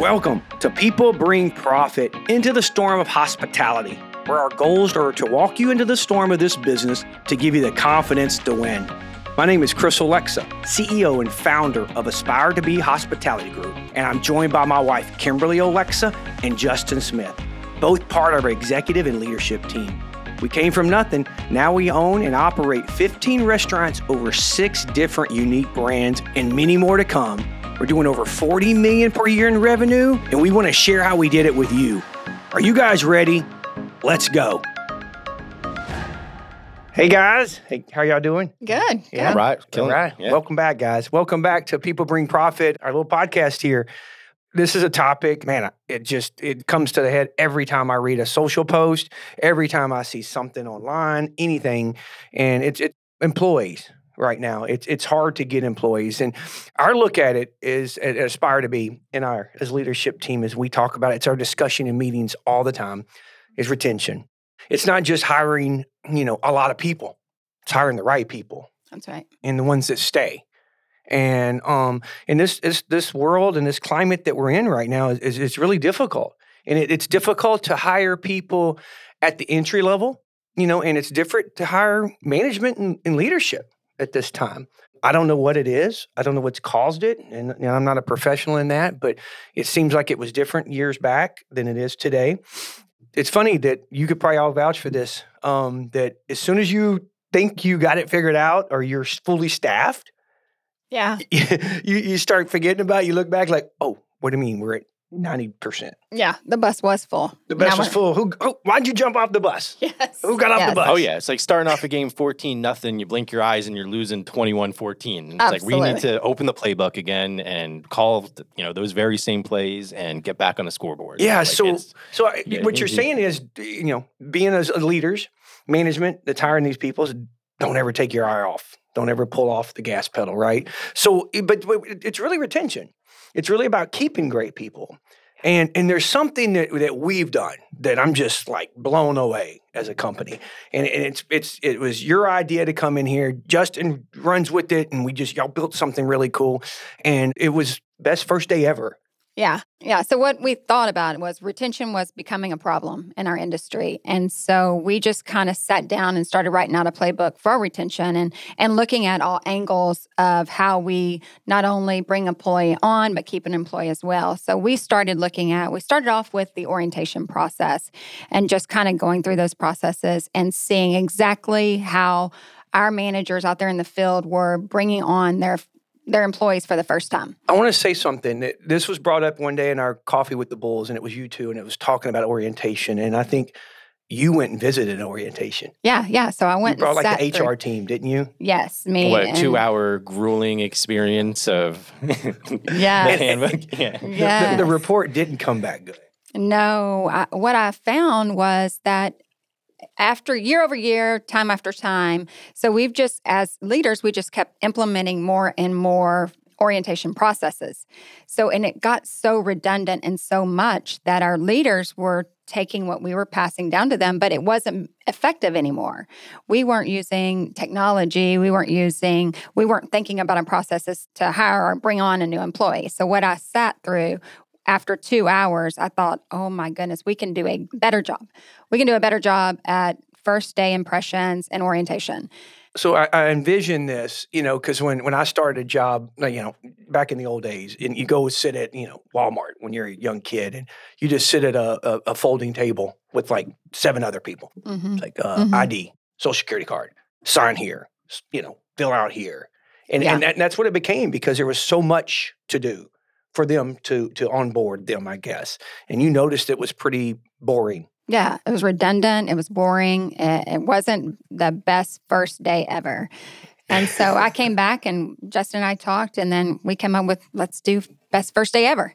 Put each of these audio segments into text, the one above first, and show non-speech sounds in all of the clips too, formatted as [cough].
Welcome to People Bring Profit into the Storm of Hospitality, where our goals are to walk you into the storm of this business to give you the confidence to win. My name is Chris Alexa, CEO and founder of Aspire to Be Hospitality Group, and I'm joined by my wife, Kimberly Alexa, and Justin Smith, both part of our executive and leadership team. We came from nothing. Now we own and operate 15 restaurants, over six different unique brands, and many more to come. We're doing over 40 million per year in revenue, and we want to share how we did it with you. Are you guys ready? Let's go. Hey guys, hey, how y'all doing? Good. Yeah, good. Right. All Killing it. Yeah. Welcome back, guys. Welcome back to People Bring Profit, our little podcast here. This is a topic, man, it just it comes to the head every time I read a social post, every time I see something online, anything, and it's it's employees right now. It's it's hard to get employees. And our look at it is at Aspire to Be in our as leadership team as we talk about it, it's our discussion in meetings all the time, is retention. It's not just hiring, you know, a lot of people. It's hiring the right people That's right. and the ones that stay. And um, in this, this this world and this climate that we're in right now is, is it's really difficult. And it, it's difficult to hire people at the entry level, you know, and it's different to hire management and, and leadership at this time. I don't know what it is. I don't know what's caused it, and you know, I'm not a professional in that. But it seems like it was different years back than it is today. It's funny that you could probably all vouch for this. Um, that as soon as you think you got it figured out or you're fully staffed, Yeah. [laughs] you you start forgetting about. It, you look back like, oh, what do you mean we're at ninety percent? Yeah. The bus was full. The bus Now was we're- full. Who? Oh, why'd you jump off the bus? Yes. Who got off the bus? Oh yeah, it's like starting off a game 14 nothing, you blink your eyes and you're losing 21-14. And It's like we need to open the playbook again and call, you know, those very same plays and get back on the scoreboard. Yeah. Like, so so I- yeah, what you're saying is, you know, being as leaders, management that's hiring these people, is don't ever take your eye off. Don't ever pull off the gas pedal, right? So, but, but it's really retention. It's really about keeping great people. And and there's something that, that we've done that I'm just like blown away as a company. And, and it's it's it was your idea to come in here. Justin runs with it, and we just y'all built something really cool. And it was best first day ever. Yeah. Yeah. So what we thought about was retention was becoming a problem in our industry. And so we just kind of sat down and started writing out a playbook for retention and and looking at all angles of how we not only bring employee on but keep an employee as well. So we started looking at we started off with the orientation process and just kind of going through those processes and seeing exactly how our managers out there in the field were bringing on their their employees for the first time. I want to say something. This was brought up one day in our coffee with the Bulls, and it was you two, and it was talking about orientation. And I think you went and visited orientation. Yeah, yeah. So I You went brought and like sat the through- HR team, didn't you? Yes, me. what and- two hour grueling experience of [laughs] Yes. the handbook. Yeah. The- The, the report didn't come back good. No, I, what I found was that after year over year, time after time, so we've just, as leaders, we just kept implementing more and more orientation processes. So, and it got so redundant and so much that our leaders were taking what we were passing down to them, but it wasn't effective anymore. We weren't using technology. We weren't using, we weren't thinking about our processes to hire or bring on a new employee. So, what I sat through after two hours, I thought, oh my goodness, we can do a better job. We can do a better job at first day impressions and orientation. So I, I envision this, you know, because when, when I started a job, you know, back in the old days, and you go sit at, you know, Walmart when you're a young kid, and you just sit at a, a, a folding table with like seven other people. Mhm. It's like uh, Mhm. ID, social security card, sign here, you know, fill out here. And, Yeah. and, that, and that's what it became because there was so much to do for them to to onboard them, I guess. And you noticed it was pretty boring. Yeah, it was redundant. It was boring. It, it wasn't the best first day ever. And so I [laughs] came back and Justin and I talked, and then we came up with let's do best first day ever.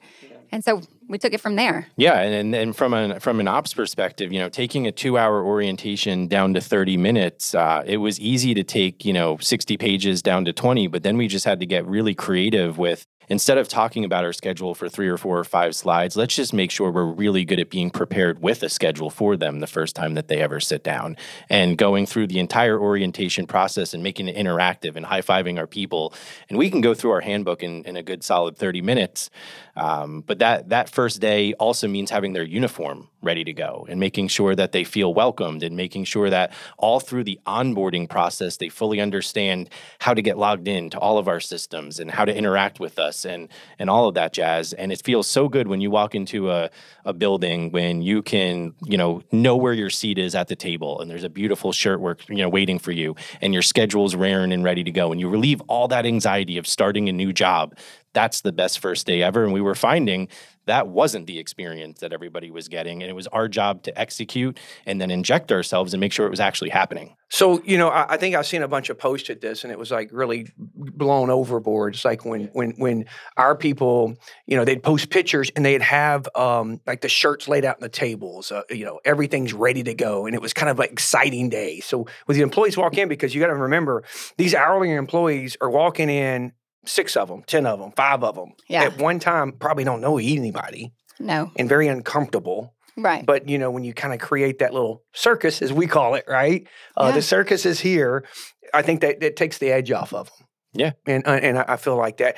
And so we took it from there. Yeah, and and from an from an ops perspective, you know, taking a two hour orientation down to thirty minutes, uh, it was easy to take you know sixty pages down to twenty, but then we just had to get really creative with instead of talking about our schedule for three or four or five slides, let's just make sure we're really good at being prepared with a schedule for them the first time that they ever sit down and going through the entire orientation process and making it interactive and high fiving our people. And we can go through our handbook in, in a good solid 30 minutes. Um, but that that first day also means having their uniform ready to go and making sure that they feel welcomed and making sure that all through the onboarding process they fully understand how to get logged in to all of our systems and how to interact with us and and all of that jazz. And it feels so good when you walk into a, a building when you can you know know where your seat is at the table and there's a beautiful shirt work you know waiting for you and your schedule's raring and ready to go and you relieve all that anxiety of starting a new job that's the best first day ever and we were finding that wasn't the experience that everybody was getting. And it was our job to execute and then inject ourselves and make sure it was actually happening. So, you know, I, I think I've seen a bunch of posts at this and it was like really blown overboard. It's like when when when our people, you know, they'd post pictures and they'd have um, like the shirts laid out on the tables, uh, you know, everything's ready to go. And it was kind of an exciting day. So when the employees walk in, because you got to remember, these hourly employees are walking in six of them, 10 of them, five of them Yeah. at one time probably don't know anybody No. and very uncomfortable. Right. But, you know, when you kind of create that little circus, as we call it, right? Uh, Yeah. The circus is here. I think that that takes the edge off of them. Yeah. And, uh, and I I feel like that.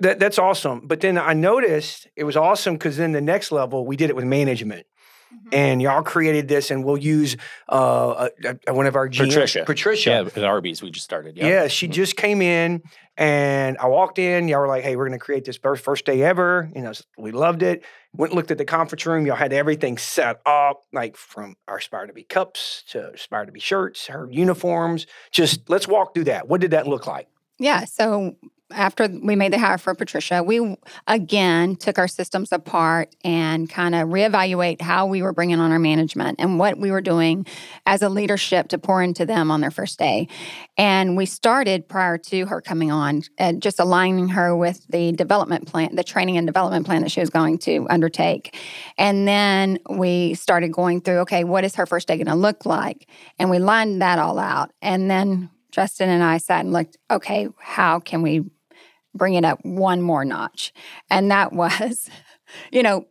That, that's awesome. But then I noticed it was awesome because then the next level, we did it with management. Mm-hmm. And y'all created this, and we'll use uh, uh, uh, one of our GM, Patricia. Patricia. Yeah, at Arby's, we just started. Yep. Yeah, she Mhm. just came in and I walked in. Y'all were like, hey, we're going to create this first, first day ever. You know, we loved it. Went and looked at the conference room. Y'all had everything set up, like from our Aspire to Be cups to Aspire to Be shirts, her uniforms. Just let's walk through that. What did that look like? Yeah. So after we made the hire for Patricia, we again took our systems apart and kind of reevaluate how we were bringing on our management and what we were doing as a leadership to pour into them on their first day. And we started prior to her coming on, uh, just aligning her with the development plan, the training and development plan that she was going to undertake. And then we started going through, okay, what is her first day going to look like? And we lined that all out. And then Justin and I sat and looked, okay, how can we bring it up one more notch? And that [laughs] was, you know,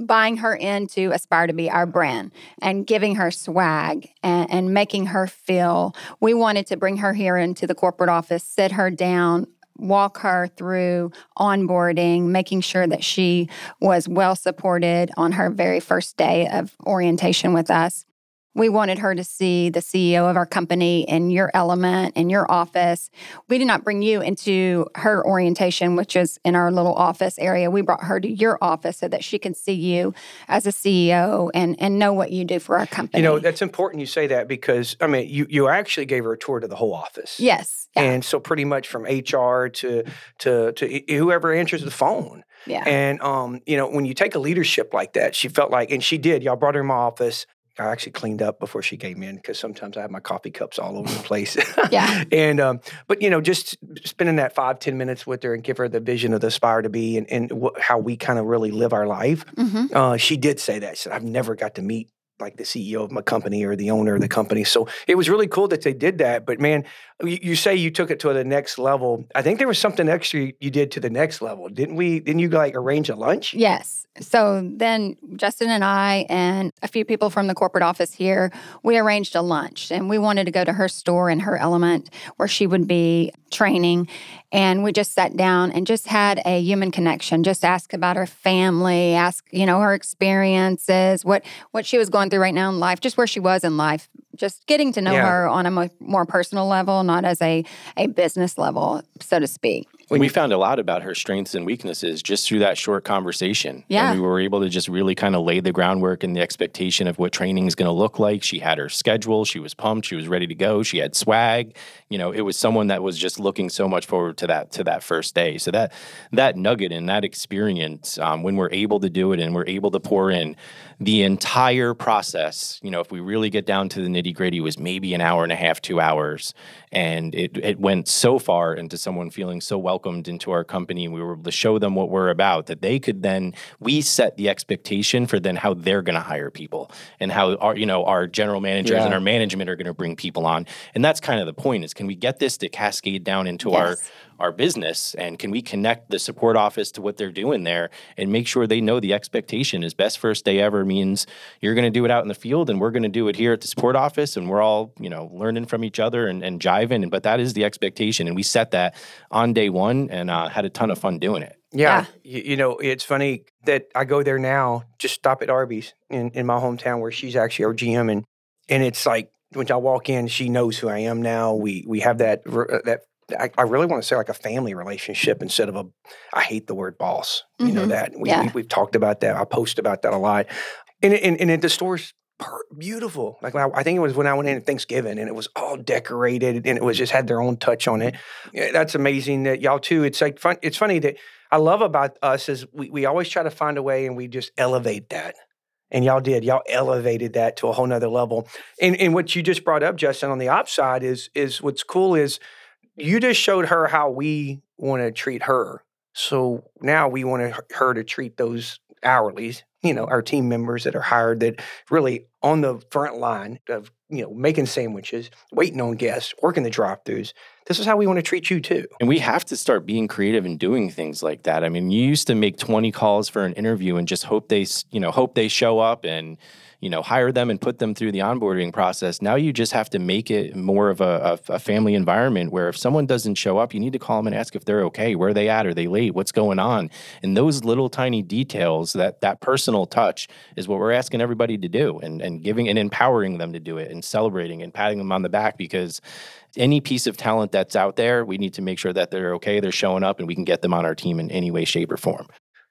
buying her into Aspire to be our brand and giving her swag and, and making her feel we wanted to bring her here into the corporate office, sit her down, walk her through onboarding, making sure that she was well supported on her very first day of orientation with us. We wanted her to see the CEO of our company in your element, in your office. We did not bring you into her orientation, which is in our little office area. We brought her to your office so that she can see you as a CEO and, and know what you do for our company. You know, that's important you say that because, I mean, you, you actually gave her a tour to the whole office. yes. Yeah. And so pretty much from HR to to to whoever answers the phone. yeah. And um, you know, when you take a leadership like that, she felt like, and she did. Y'all brought her in my office. I actually cleaned up before she came in because sometimes I have my coffee cups all over the [laughs] place. Yeah. [laughs] and um, but you know, just spending that five ten minutes with her and give her the vision of the aspire to be and and wh- how we kind of really live our life. hmm Uh, she did say that. She said, "I've never got to meet." Like the CEO of my company or the owner of the company. So it was really cool that they did that. But man, you, you say you took it to the next level. I think there was something extra you did to the next level, didn't we? Didn't you like arrange a lunch? Yes. So then Justin and I and a few people from the corporate office here, we arranged a lunch and we wanted to go to her store in her element where she would be training. And we just sat down and just had a human connection, just ask about her family, ask, you know, her experiences, what what she was going through right now in life, just where she was in life, just getting to know Yeah. her on a more personal level, not as a, a business level, so to speak. When we you- found a lot about her strengths and weaknesses just through that short conversation. Yeah. And we were able to just really kind of lay the groundwork and the expectation of what training is going to look like. She had her schedule. She was pumped. She was ready to go. She had swag. You know, it was someone that was just looking so much forward to that to that first day. So that that nugget and that experience, um, when we're able to do it and we're able to pour in the entire process, you know, if we really get down to the nitty gritty, was maybe an hour and a half, two hours, and it it went so far into someone feeling so welcomed into our company. and We were able to show them what we're about that they could then we set the expectation for then how they're going to hire people and how our you know our general managers and our management are going to bring people on. And that's kind of the point is can we get this to cascade down into Yes. our business and can we connect the support office to what they're doing there and make sure they know the expectation is best first day ever means you're going to do it out in the field and we're going to do it here at the support office and we're all you know learning from each other and, and jiving but that is the expectation and we set that on day one and uh, had a ton of fun doing it yeah, yeah. You, you, know it's funny that i go there now just stop at arby's in, in my hometown where she's actually our gm and and it's like when I walk in, she knows who I am now. We we have that uh, that I, I, really want to say like a family relationship instead of a I hate the word boss. Mm-hmm. You know mm-hmm. that we, yeah. we have talked about that. I post about that a lot, and and, and the store's beautiful. Like I, I, think it was when I went in at Thanksgiving and it was all decorated and it was just had their own touch on it. Yeah, that's amazing that y'all too. It's like fun. It's funny that I love about us is we we always try to find a way and we just elevate that and y'all did y'all elevated that to a whole nother level and, and what you just brought up justin on the ops side is is what's cool is you just showed her how we want to treat her. So now we want her to treat those hourlies you know our team members that are hired that really on the front line of you know making sandwiches waiting on guests working the drive-throughs this is how we want to treat you too. And we have to start being creative and doing things like that. I mean, you used to make 20 calls for an interview and just hope they, you know, hope they show up and, you know, hire them and put them through the onboarding process. Now you just have to make it more of a, a, a, family environment where if someone doesn't show up, you need to call them and ask if they're okay. Where are they at? Are they late? What's going on? And those little tiny details, that that personal touch, is what we're asking everybody to do, and and giving and empowering them to do it, and celebrating and patting them on the back because any piece of talent that's out there, we need to make sure that they're okay, they're showing up, and we can get them on our team in any way, shape, or form.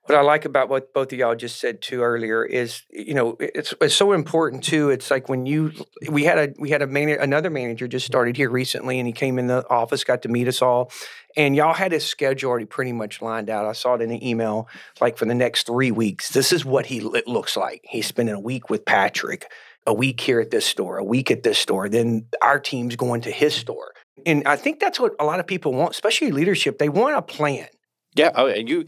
What I like about what both of y'all just said too earlier is, you know, it's it's so important too. It's like when you we had a we had a man, another manager just started here recently, and he came in the office, got to meet us all, and y'all had his schedule already pretty much lined out. I saw it in an email, like for the next three weeks. This is what he it looks like. He's spending a week with Patrick a week here at this store, a week at this store, then our team's going to his store. And I think that's what a lot of people want, especially leadership. They want a plan. Yeah. Oh, you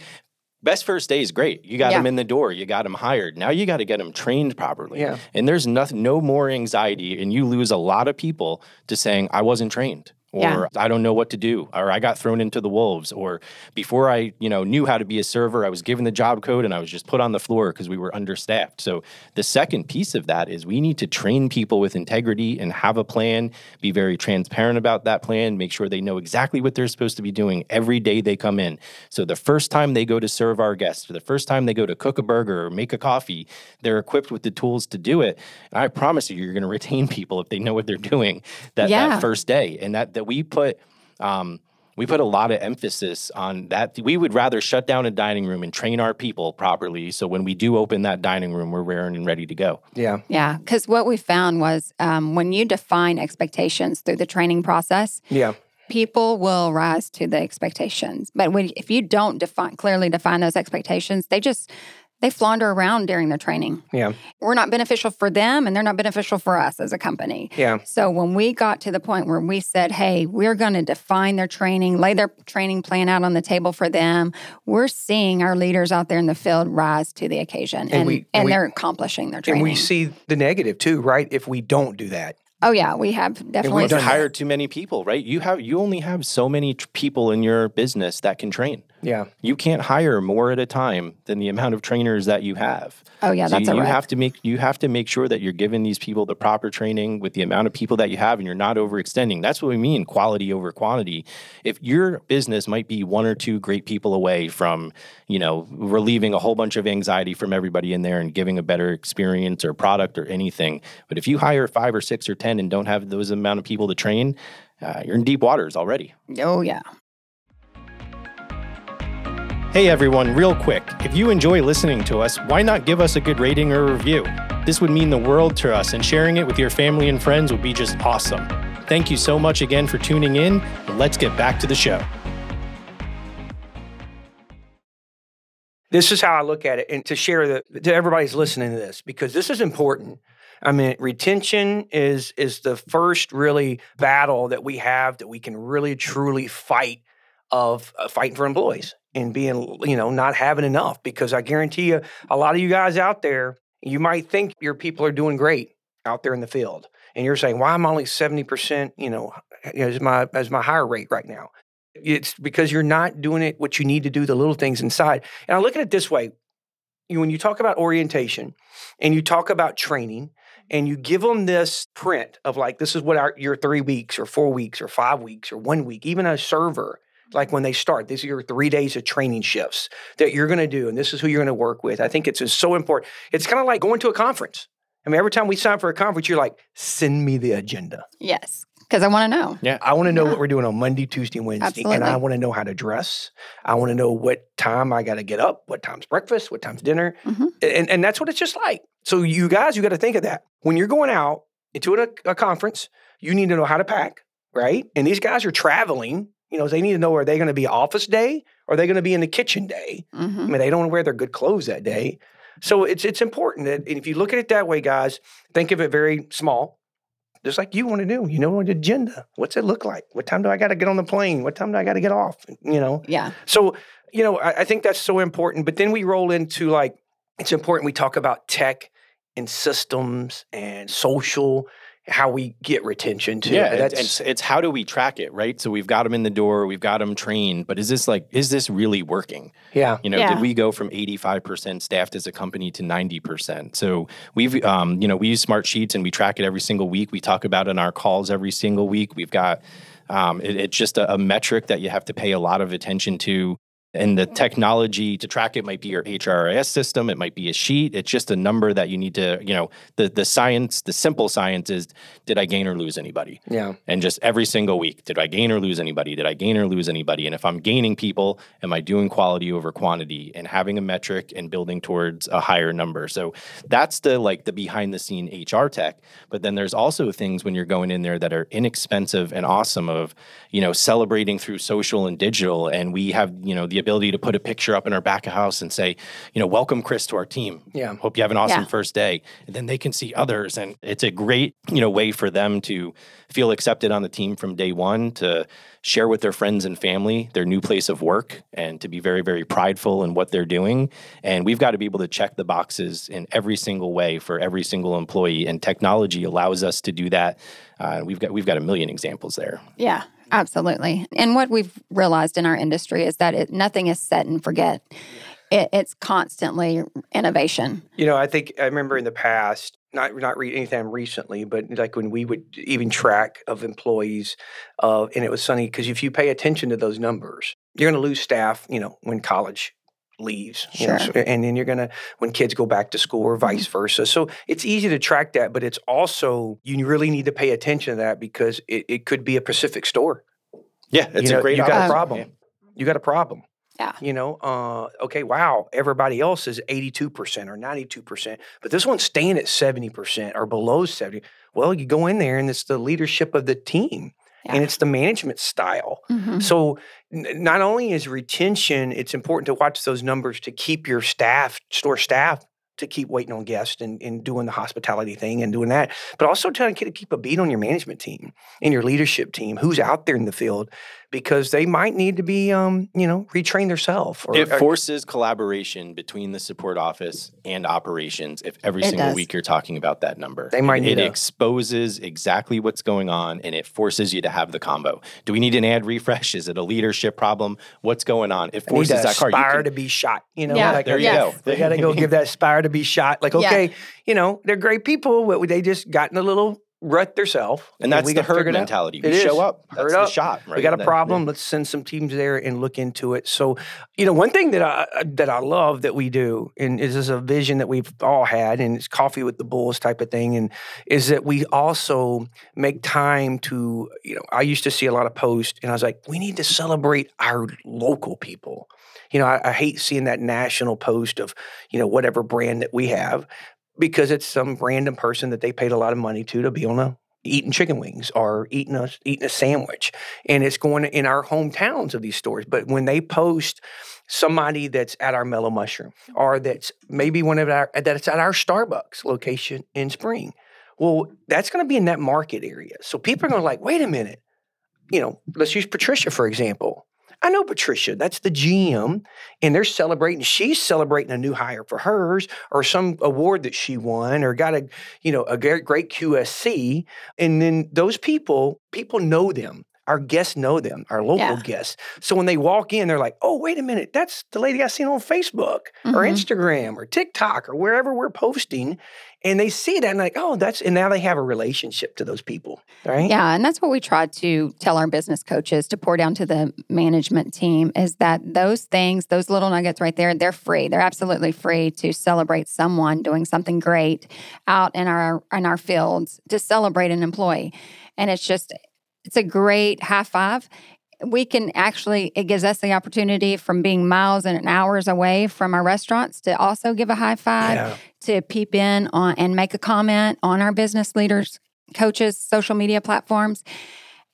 best first day is great. You got yeah. them in the door, you got them hired. Now you got to get them trained properly. Yeah. And there's nothing, no more anxiety, and you lose a lot of people to saying I wasn't trained or yeah. I don't know what to do, or I got thrown into the wolves, or before I, you know, knew how to be a server, I was given the job code and I was just put on the floor because we were understaffed. So the second piece of that is we need to train people with integrity and have a plan, be very transparent about that plan, make sure they know exactly what they're supposed to be doing every day they come in. So the first time they go to serve our guests, or the first time they go to cook a burger or make a coffee, they're equipped with the tools to do it. And I promise you, you're going to retain [laughs] people if they know what they're doing that, yeah. that first day. And that, that we put um, we put a lot of emphasis on that. We would rather shut down a dining room and train our people properly. So when we do open that dining room, we're raring and ready to go. Yeah. Yeah. Because what we found was um, when you define expectations through the training process, yeah. People will rise to the expectations, but when, if you don't define clearly define those expectations, they just they flounder around during their training. Yeah. We're not beneficial for them and they're not beneficial for us as a company. Yeah. So when we got to the point where we said, hey, we're going to define their training, lay their training plan out on the table for them, we're seeing our leaders out there in the field rise to the occasion and, and, we, and we, they're accomplishing their training. And we see the negative too, right? If we don't do that. Oh yeah, we have definitely we've hired too many people, right? You have you only have so many t- people in your business that can train. Yeah. You can't hire more at a time than the amount of trainers that you have. Oh yeah, so that's you, you have to make you have to make sure that you're giving these people the proper training with the amount of people that you have and you're not overextending. That's what we mean quality over quantity. If your business might be one or two great people away from, you know, relieving a whole bunch of anxiety from everybody in there and giving a better experience or product or anything, but if you hire 5 or 6 or 10 and don't have those amount of people to train, uh, you're in deep waters already. Oh yeah. Hey everyone, real quick, if you enjoy listening to us, why not give us a good rating or review? This would mean the world to us, and sharing it with your family and friends would be just awesome. Thank you so much again for tuning in, and let's get back to the show. This is how I look at it, and to share the, to everybody's listening to this because this is important. I mean, retention is is the first really battle that we have that we can really truly fight of uh, fighting for employees and being, you know, not having enough. Because I guarantee you, a lot of you guys out there, you might think your people are doing great out there in the field, and you're saying, "Why I'm only seventy percent?" You know, as my as my hire rate right now. It's because you're not doing it what you need to do, the little things inside. And I look at it this way you, when you talk about orientation and you talk about training and you give them this print of like, this is what our, your three weeks or four weeks or five weeks or one week, even a server, like when they start, these are your three days of training shifts that you're going to do, and this is who you're going to work with. I think it's just so important. It's kind of like going to a conference. I mean, every time we sign for a conference, you're like, send me the agenda. Yes, because I want to know. Yeah. I want to know Yeah. what [laughs] we're doing on Monday, Tuesday, and Wednesday. And I want to know how to dress. I want to know what time I got to get up, what time's breakfast, what time's dinner. Mhm. And, and that's what it's just like. So, you guys, you got to think of that. When you're going out into a, a conference, you need to know how to pack, right? And these guys are traveling. You know, they need to know are they going to be office day or are they going to be in the kitchen day? I hmm mean, they don't wear their good clothes that day. So it's it's important that if you look at it that way, guys, think of it very small. Just like you want to do. You know an agenda. What's it look like? What time do I got to get on the plane? What time do I got to get off? You know. Yeah. So, you know, I, I think that's so important. But then we roll into like it's important we talk about tech and systems and social, how we get retention too. Yeah, that's it's, it's it's how do we track it, right? So we've got them in the door, we've got them trained, but is this like is this really working? yeah. You know, Yeah. did we go from 85% staffed as a company to 90%? So we've, um, you know, we use smart sheets and we track it every single week. We talk about it in our calls every single week. We've got, um, it- it's just a, a metric that you have to pay a lot of attention to. And the technology to track it might be your HRIS system. It might be a sheet. It's just a number that you need to, you know, the the science, the simple science is, did I gain or lose anybody? Yeah. and just every single week did i gain or lose anybody did i gain or lose anybody and if i'm gaining people am i doing quality over quantity and having a metric and building towards a higher number so that's the like the behind the scene hr tech but then there's also things when you're going in there that are inexpensive and awesome of you know celebrating through social and digital and we have you know the ability to put a picture up in our back of house and say you know welcome chris to our team. Yeah. hope you have an awesome Yeah. first day. And then they can see others. And it's a great you know way for them to feel accepted on the team from day one to share with their friends and family their new place of work and to be very very prideful in what they're doing. And we've got to be able to check the boxes in every single way for every single employee. And technology allows us to do that. Uh, we've got we've got a million examples there. Yeah, absolutely. And what we've realized in our industry is that it, nothing is set and forget. It, it's constantly innovation. You know, I think I remember in the past, not not re- anytime recently, but like when we would even track of employees, uh, and it was funny because if you pay attention to those numbers, you're going to lose staff. You know, when college leaves, you know, so- and then you're going to when kids go back to school or vice versa. So it's easy to track that, but it's also you really need to pay attention to that because it, it could be a Pacific store. yeah it's you know, a great you got a option. problem. You got a problem. Yeah. You know, uh, okay, wow, everybody else is 82% or 92%, but this one's staying at 70% or below 70. Well, you go in there and it's the leadership of the team and it's the management style. Mhm. So n- not only is retention, it's important to watch those numbers to keep your staff, store staff, to keep waiting on guests and, and doing the hospitality thing and doing that, but also trying to keep a beat on your management team and your leadership team, who's out there in the field, because they might need to be, um, you know, retrain themselves. Or, it or- forces collaboration between the support office and operations if every single does. week you're talking about that number. They might it, need it a- exposes exactly what's going on and it forces you to have the combo. Do we need an ad refresh? Is it a leadership problem? What's going on? It I need forces to that car. You aspire can- to be shot. You know, Yeah, like there you Yes. go. They got to go give that aspire to be shot. Like, Yeah. okay, you know, they're great people, but they just got in a little rut themselves. and that's we the gotta herd it out. mentality. It We show is. up. Herd That's the up. shot. Right? We got a That- problem. Let's send some teams there and look into it. So, you know, one thing that I uh, that I love that we do, and is this is a vision that we've all had, and it's coffee with the bulls type of thing, and is that we also make time to, you know, I used to see a lot of posts, and I was like, we need to celebrate our local people. You know, I, I hate seeing that national post of, you know, whatever brand that we have, because it's some random person that they paid a lot of money to to be on a eating chicken wings or eating a eating a sandwich. And it's going in our hometowns of these stores. But when they post somebody that's at our mellow mushroom or that's maybe one of our that's at our starbucks location in spring well that's going to be in that market area. So people are going to like wait a minute. You know let's use patricia for example I know Patricia, that's the GM, and they're celebrating. She's celebrating a new hire for hers or some award that she won or got a, you know, a great, QSC. And then those people, people know them. Our guests know them, our local Yeah. guests. So when they walk in, they're like, "Oh, wait a minute, that's the lady I seen on Facebook or Mhm. Instagram or TikTok or wherever we're posting." And they see that and like, "Oh, that's," and now they have a relationship to those people, right? Yeah, and that's what we try to tell our business coaches to pour down to the management team is that those things, those little nuggets right there, they're free. They're absolutely free to celebrate someone doing something great out in our in our fields to celebrate an employee. And it's just it's a great high five. We can actually it gives us the opportunity from being miles and hours away from our restaurants to also give a high five Yeah. to peep in on and make a comment on our business leaders, coaches, social media platforms.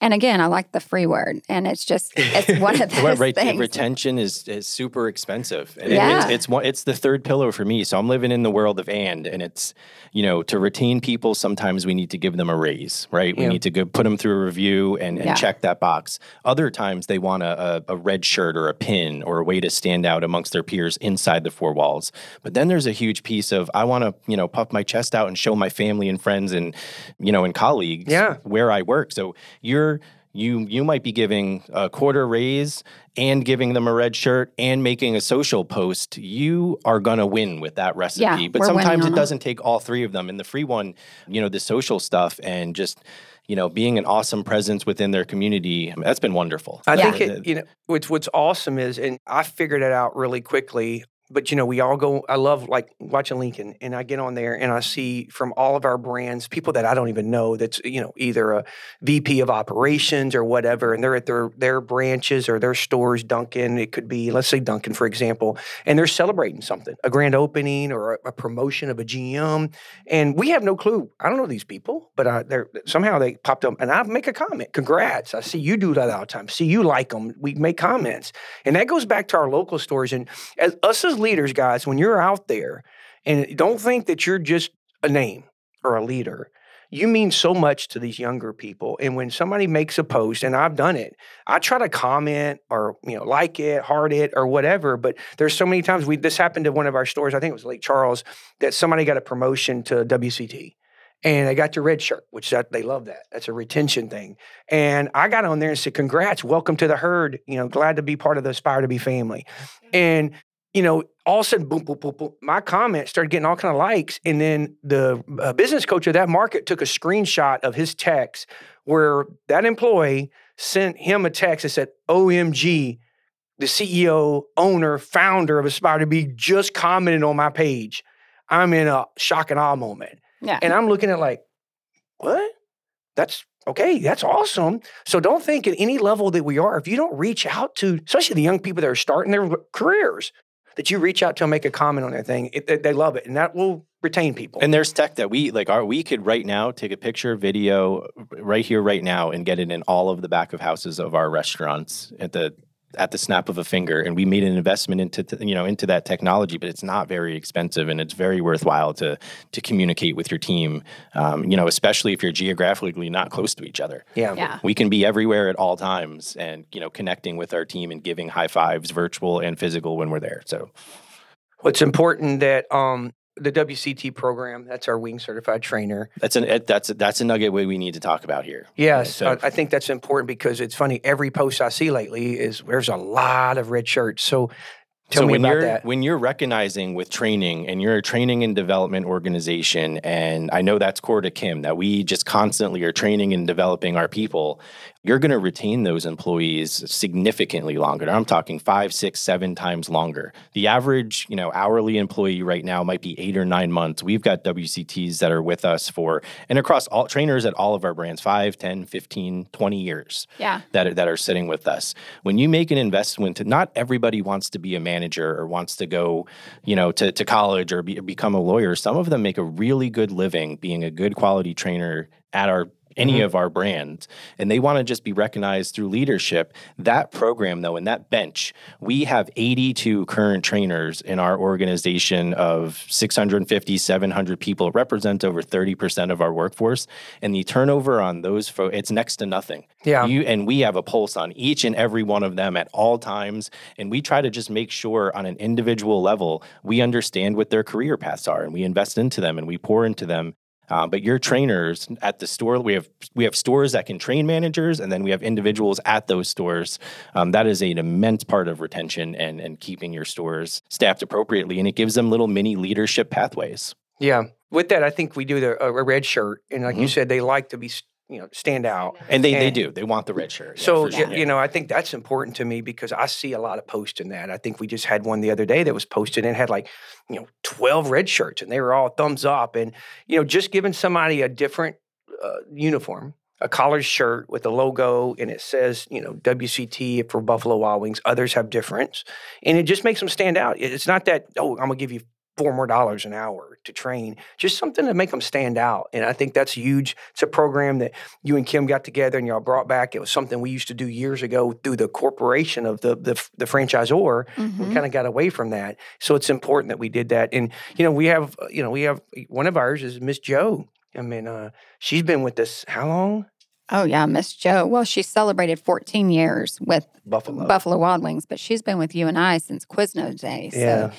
And again, I like the free word, and it's just it's one of [laughs] those Well, right, things. retention is, is super expensive. And it- Yeah. it's, it's one it's the third pillar for me. So I'm living in the world of and, and it's you know to retain people. Sometimes we need to give them a raise, right? We need to go put them through a review and, and Yeah. check that box. Other times they want a, a, a red shirt or a pin or a way to stand out amongst their peers inside the four walls. But then there's a huge piece of I want to you know puff my chest out and show my family and friends and you know and colleagues Yeah. where I work. So you're you you might be giving a quarter raise and giving them a red shirt and making a social post. You are gonna win with that recipe. Yeah, but sometimes it doesn't take all three of them. and the free one, you know, the social stuff and just you know being an awesome presence within their community. I mean, that's been wonderful. I Yeah. think it, you know what's what's awesome is, and I figured it out really quickly. But you know, we all go. I love like watching LinkedIn, and I get on there and I see from all of our brands people that I don't even know. That's you know either a VP of operations or whatever, and they're at their their branches or their stores. Dunkin', it could be let's say Dunkin' for example, and they're celebrating something, a grand opening or a, a promotion of a GM, and we have no clue. I don't know these people, but I, they're somehow they popped up, and I make a comment. Congrats! I see you do that all the time. See you like them. We make comments, and that goes back to our local stores. And as us as leaders, guys, when you're out there, and don't think that you're just a name or a leader. You mean so much to these younger people. And when somebody makes a post, and I've done it, I try to comment or you know like it, heart it, or whatever. But there's so many times we this happened to one of our stores. I think it was Lake Charles that somebody got a promotion to WCT and I got the red shirt, which that they love that. That's a retention thing. And I got on there and said, "Congrats, welcome to the herd. You know, glad to be part of the Aspire to Be family." Mm-hmm. And you know, all of a sudden, boom, boom, boom, boom. My comment started getting all kind of likes, and then the uh, business coach of that market took a screenshot of his text where that employee sent him a text that said, "OMG." The CEO, owner, founder of Aspire to Be just commented on my page. I'm in a shock and awe moment. yeah. And I'm looking at like, what? That's okay. That's awesome. So don't think at any level that we are, if you don't reach out to, especially the young people that are starting their careers, that you reach out to and make a comment on their thing, it, they, they love it, and that will retain people. And there's tech that we like. Our we could right now take a picture, video, right here, right now, and get it in all of the back of houses of our restaurants at the at the snap of a finger. And we made an investment into t- you know into that technology, but it's not very expensive, and it's very worthwhile to to communicate with your team. Um, you know, especially if you're geographically not close to each other. yeah. yeah. We can be everywhere at all times, and you know, connecting with our team and giving high fives, virtual and physical, when we're there. So What's important that um, the WCT program, that's our wing certified trainer. that's an that's that's a nugget we we need to talk about here. Yes, So- I, I think that's important because it's funny. Every post I see lately is there's a lot of red shirts. So tell so me when about you're that. when you're recognizing with training and you're a training and development organization and i know that's core to kim that we just constantly are training and developing our people you're going to retain those employees significantly longer i'm talking five six seven times longer the average you know hourly employee right now might be eight or nine months we've got wcts that are with us for and across all trainers at all of our brands 5 10 15 20 years Yeah. that are, that are sitting with us. When you make an investment, not everybody wants to be a manager or wants to go, you know, to, to college or be, become a lawyer. Some of them make a really good living being a good quality trainer at our any mm-hmm. of our brands and they want to just be recognized through leadership that program though and that bench we have 82 current trainers in our organization of 650 700 people it represents over 30% of our workforce and the turnover on those fo- it's next to nothing Yeah. you and we have a pulse on each and every one of them at all times and we try to just make sure on an individual level we understand what their career paths are and we invest into them and we pour into them Uh, but your trainers at the store, we have we have stores that can train managers, and then we have individuals at those stores. Um, that is an immense part of retention and and keeping your stores staffed appropriately, and it gives them little mini leadership pathways. Yeah. With that, I think we do the a red shirt, and like you Mhm. said, they like to be you know stand out. And they, they do. They want the red shirt. yeah, So for sure. y- you know, I think that's important to me because I see a lot of posts in that. I think we just had one the other day that was posted and had like you know twelve red shirts, and they were all thumbs up, and you know just giving somebody a different uh, uniform. A collared shirt with a logo and it says, you know, WCT for Buffalo Wild Wings. Others have difference, and it just makes them stand out. It's not that oh, I'm gonna give you four more dollars an hour to train, just something to make them stand out. And I think that's huge. It's a program that you and Kim got together and y'all brought back. It was something we used to do years ago through the corporation of the the, the franchisor. We Mhm. kind of got away from that, so it's important that we did that. And you know, we have uh, you know we have one of ours is Miss Joe. I mean, uh, she's been with us how long? Oh yeah, Miss Joe. Well, she celebrated 14 years with Buffalo. Buffalo Wild Wings, but she's been with you and I since Quiznos days. Yeah.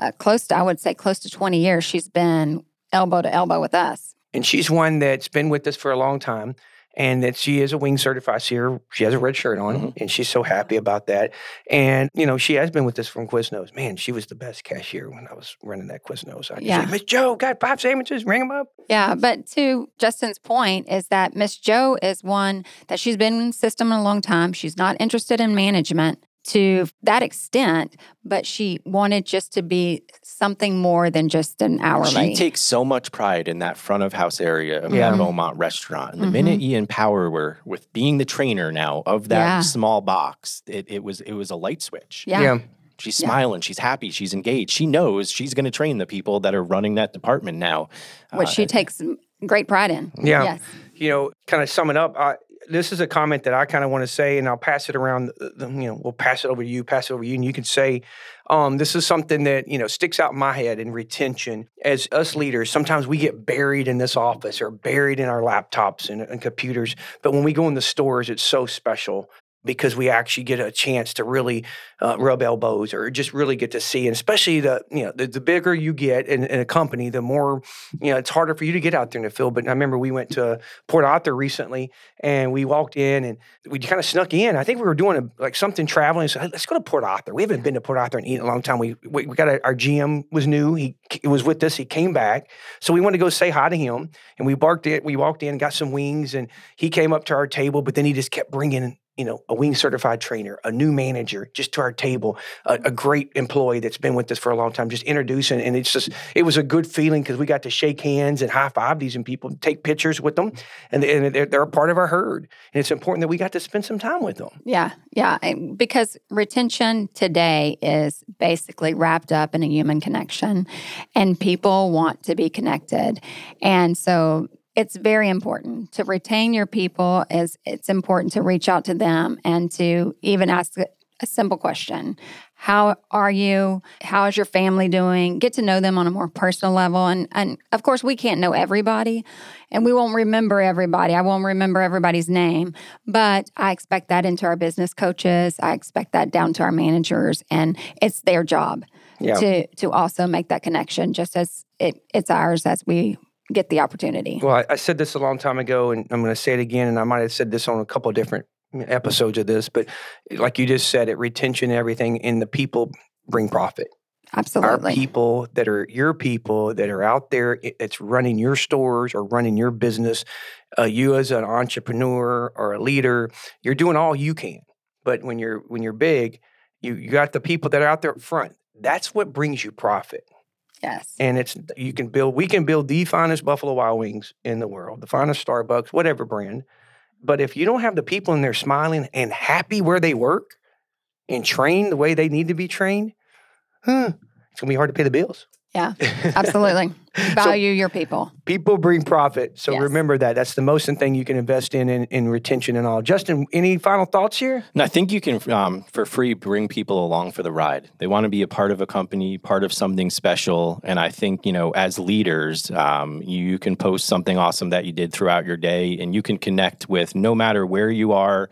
So uh, close to, I would say, close to 20 years. She's been elbow to elbow with us. and she's one that's been with us for a long time and that she is a wing certified seer she has a red shirt on Mhm. and she's so happy about that and you know she has been with us from quiznos man she was the best cashier when i was running that quiznos i could Yeah. say miss joe got five sandwiches ring them up Yeah, but to Justin's point is that Miss Joe is one that she's been in the system a long time. She's not interested in management to that extent, but she wanted just to be something more than just an hourly. She takes so much pride in that front of house area of Yeah. that Beaumont restaurant. And the Mhm. minute Ian Power were with being the trainer now of that Yeah. small box, it, it was it was a light switch. yeah. She's Yeah. smiling, she's happy, she's engaged. She knows she's going to train the people that are running that department now. which Uh, she takes great pride in. Yeah. Yes. you know kind of summing up I, this is a comment that i kind of want to say and i'll pass it around the- you know we'll pass it over to you pass it over to you and you can say um, this is something that you know sticks out in my head in retention. As us leaders sometimes we get buried in this office or buried in our laptops and, and computers but when we go in the stores it's so special because we actually get a chance to really uh, rub elbows or just really get to see and especially the you know the, the bigger you get in, in a company the more you know it's harder for you to get out there in the field. But i remember we went to port arthur recently and we walked in and we kind of snuck in. I think we were doing a, like something traveling so let's go to port arthur. We haven't been to port arthur in a long time. We we, we got a, our gm was new. He c- was with us. He came back. So we wanted to go say hi to him and we barked it we walked in got some wings and he came up to our table but then he just kept bringing you know, a wing certified trainer, a new manager, just to our table, a, a great employee that's been with us for a long time, just introducing. And it's just, it was a good feeling because we got to shake hands and high five these and people, take pictures with them, and, and they're, they're a part of our herd. And it's important that we got to spend some time with them. Yeah, yeah, because retention today is basically wrapped up in a human connection, and people want to be connected, and so it's very important to retain your people. Is it's important to reach out to them and to even ask a, simple question: How are you? How is your family doing? Get to know them on a more personal level, and and of course we can't know everybody, and we won't remember everybody. I won't remember everybody's name, but I expect that into our business coaches. I expect that down to our managers, and it's their job Yeah. to to also make that connection, just as it, it's ours as we get the opportunity. Well, I, I said this a long time ago, and I'm going to say it again, and I might have said this on a couple of different episodes of this, but like you just said, it retention, everything, and the people bring profit. Absolutely. our people that are your people that are out there that's running your stores or running your business uh, you as an entrepreneur or a leader you're doing all you can but when you're when you're big you you got the people that are out there up front that's what brings you profit yes. and it's you can build we can build the finest buffalo wild wings in the world the finest starbucks whatever brand but if you don't have the people in there smiling and happy where they work and trained the way they need to be trained huh, it's gonna be hard to pay the bills Yeah. Absolutely. [laughs] Value your people. people bring profit so Yes. remember that that's the most thing you can invest in, in in retention and all justin any final thoughts here And I think you can, um, for free, bring people along for the ride. They want to be a part of a company, part of something special. And I think, you know, as leaders, um, you can post something awesome that you did throughout your day, and you can connect with no matter where you are,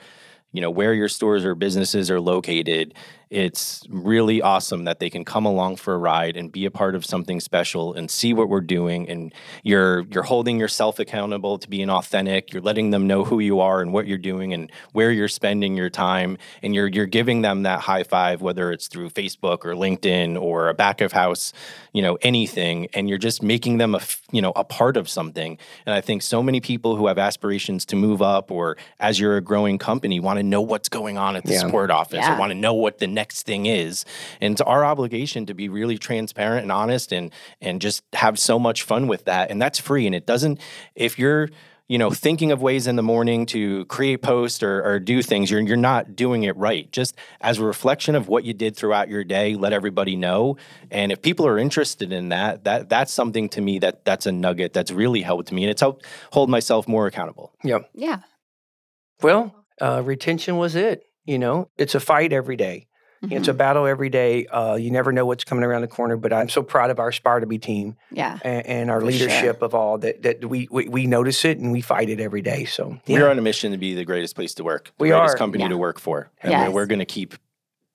you know, where your stores or businesses are located. It's really awesome that they can come along for a ride and be a part of something special and see what we're doing. And you're you're holding yourself accountable to being authentic. You're letting them know who you are and what you're doing and where you're spending your time. And you're you're giving them that high five whether it's through Facebook or LinkedIn or a back of house you know anything. And you're just making them a you know a part of something. And I think so many people who have aspirations to move up or as you're a growing company want to know what's going on at the Yeah. support office Yeah. or want to know what the next thing is. And it's our obligation to be really transparent and honest and and just have so much fun with that. And that's free. And it doesn't if you're you know, thinking of ways in the morning to create posts or, or do things, you're you're not doing it right. Just as a reflection of what you did throughout your day, let everybody know. And if people are interested in that, that that's something to me that that's a nugget that's really helped me, and it's helped hold myself more accountable. Yeah. Yeah. Well, uh, retention was it. You know, it's a fight every day. It's a battle every day. Uh, you never know what's coming around the corner. But I'm so proud of our Aspire to Be team Yeah. and, and our For sure. leadership of all that. That we, we we notice it and we fight it every day. So We're on a mission to be the greatest place to work, the We greatest are. company Yeah. to work for, and Yes. we're, we're going to keep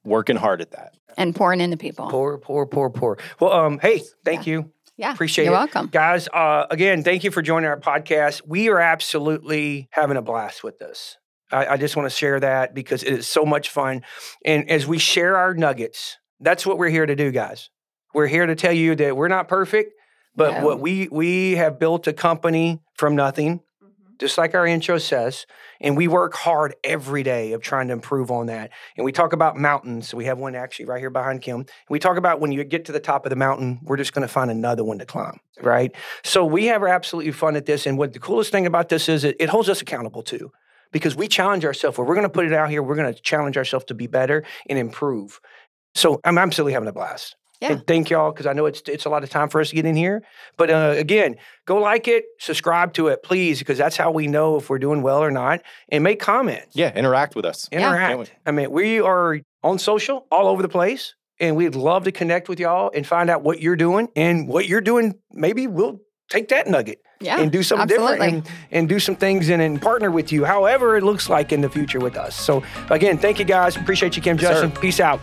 working hard at that. And pouring into people. poor, poor, poor, poor. Well, um, hey, thank you. Yeah. Appreciate You're it. welcome. Guys, uh, again, thank you for joining our podcast. We are absolutely having a blast with this. I, I just want to share that because it is so much fun. And as we share our nuggets, that's what we're here to do, guys. We're here to tell you that we're not perfect, but No. what we we have built a company from nothing, mm-hmm. just like our intro says, and we work hard every day of trying to improve on that. And we talk about mountains. We have one actually right here behind Kim. We talk about when you get to the top of the mountain, we're just going to find another one to climb, right? So we have absolutely fun at this. And what the coolest thing about this is it, it holds us accountable too. Because we challenge ourselves. If we're going to put it out here, we're going to challenge ourselves to be better and improve. So I'm absolutely having a blast. Yeah. And thank y'all because I know it's it's a lot of time for us to get in here. But uh, again, go like it, subscribe to it, please, because that's how we know if we're doing well or not. And make comments, Yeah, interact with us. Interact. Can't. I mean, we are on social all over the place, and we'd love to connect with y'all and find out what you're doing and what you're doing. Maybe we'll take that nugget Yeah. and do something absolutely. different and, and do some things and, and partner with you, however it looks like in the future with us. So again, thank you guys. Appreciate you, Kim Yes, sir. Justin. Peace out.